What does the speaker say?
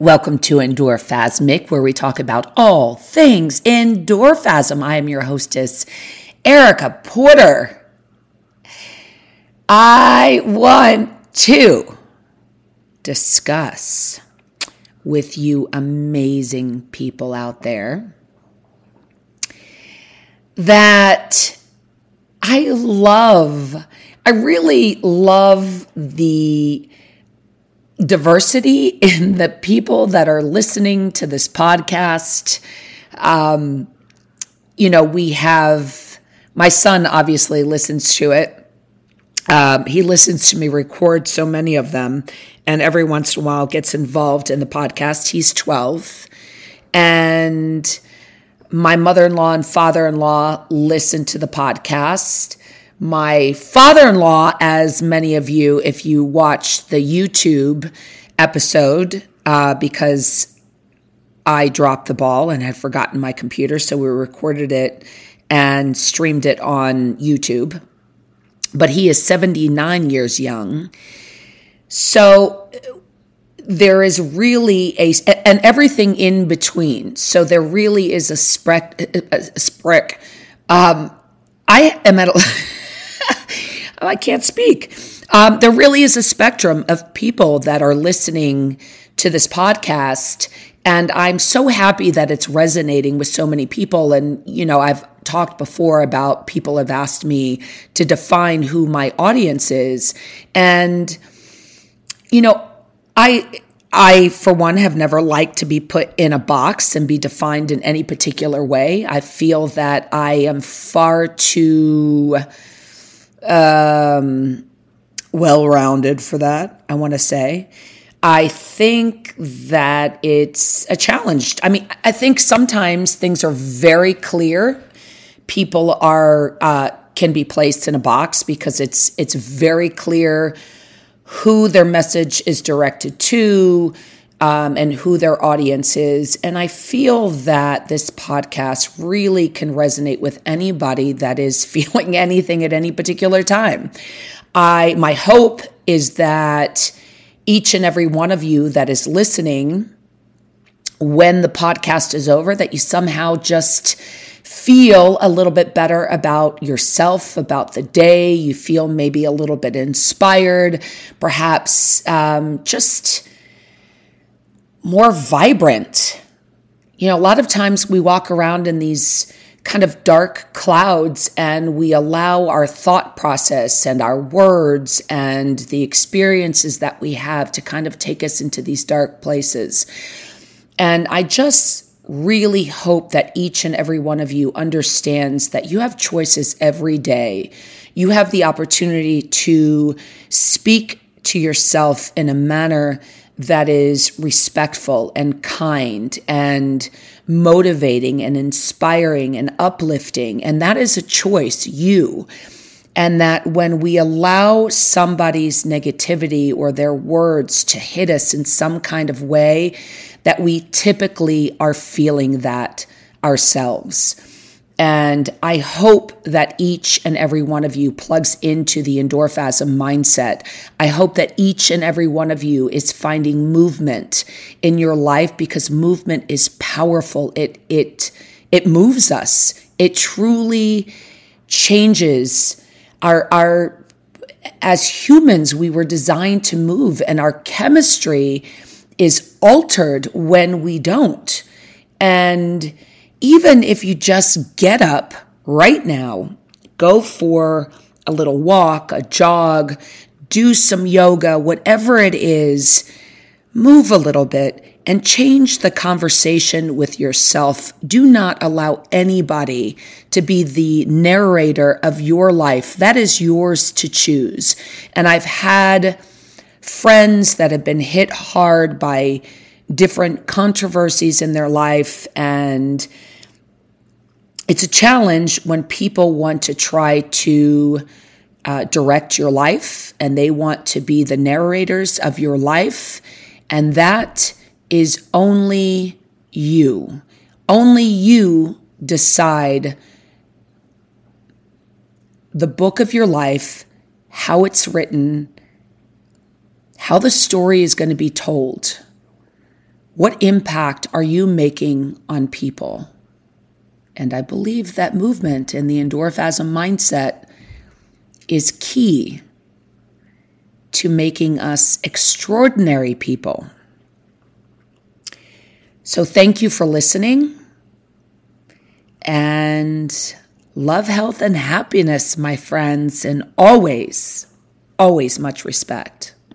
Welcome to Endorphasmic, where we talk about all things endorphasm. I am your hostess, Erica Porter. I want to discuss with you amazing people out there that I love. I really love the diversity in the people that are listening to this podcast. Um, you know, we have my son obviously listens to it. Um, he listens to me record so many of them, and every once in a while gets involved in the podcast. He's 12. And my mother in law and father in law listen to the podcast. My father in law, as many of you, if you watched the YouTube episode, uh, because I dropped the ball and had forgotten my computer, so we recorded it and streamed it on YouTube. But he is 79 years young. So there is really a, and everything in between. So there really is a spread, a spread. Um, I am at a, I can't speak. Um, there really is a spectrum of people that are listening to this podcast. And I'm so happy that it's resonating with so many people. And, you know, I've talked before about people have asked me to define who my audience is. And, you know, I, I, for one, have never liked to be put in a box and be defined in any particular way. I feel that I am far too um, well rounded for that, I want to say. I think that it's a challenge. I mean, I think sometimes things are very clear. People are uh, can be placed in a box because it's it's very clear who their message is directed to, um, and who their audience is. And I feel that this podcast really can resonate with anybody that is feeling anything at any particular time. I my hope is that each and every one of you that is listening when the podcast is over that you somehow just feel a little bit better about yourself, about the day. You feel maybe a little bit inspired, perhaps um, just more vibrant. You know, a lot of times we walk around in these kind of dark clouds and we allow our thought process and our words and the experiences that we have to kind of take us into these dark places. And I just really hope that each and every one of you understands that you have choices every day. You have the opportunity to speak to yourself in a manner that is respectful and kind and motivating and inspiring and uplifting. And that is a choice, you. And that when we allow somebody's negativity or their words to hit us in some kind of way, that we typically are feeling that ourselves. And I hope that each and every one of you plugs into the endorphasm mindset. I hope that each and every one of you is finding movement in your life because movement is powerful. It, it, it moves us. It truly changes our, our, as humans, we were designed to move and our chemistry is altered when we don't. And even if you just get up right now, go for a little walk, a jog, do some yoga, whatever it is, move a little bit and change the conversation with yourself. Do not allow anybody to be the narrator of your life. That is yours to choose. And I've had friends that have been hit hard by different controversies in their life and it's a challenge when people want to try to uh, direct your life and they want to be the narrators of your life. And that is only you. Only you decide the book of your life, how it's written, how the story is going to be told. What impact are you making on people? And I believe that movement and the endorphasm mindset is key to making us extraordinary people. So, thank you for listening. And love, health, and happiness, my friends, and always, always much respect.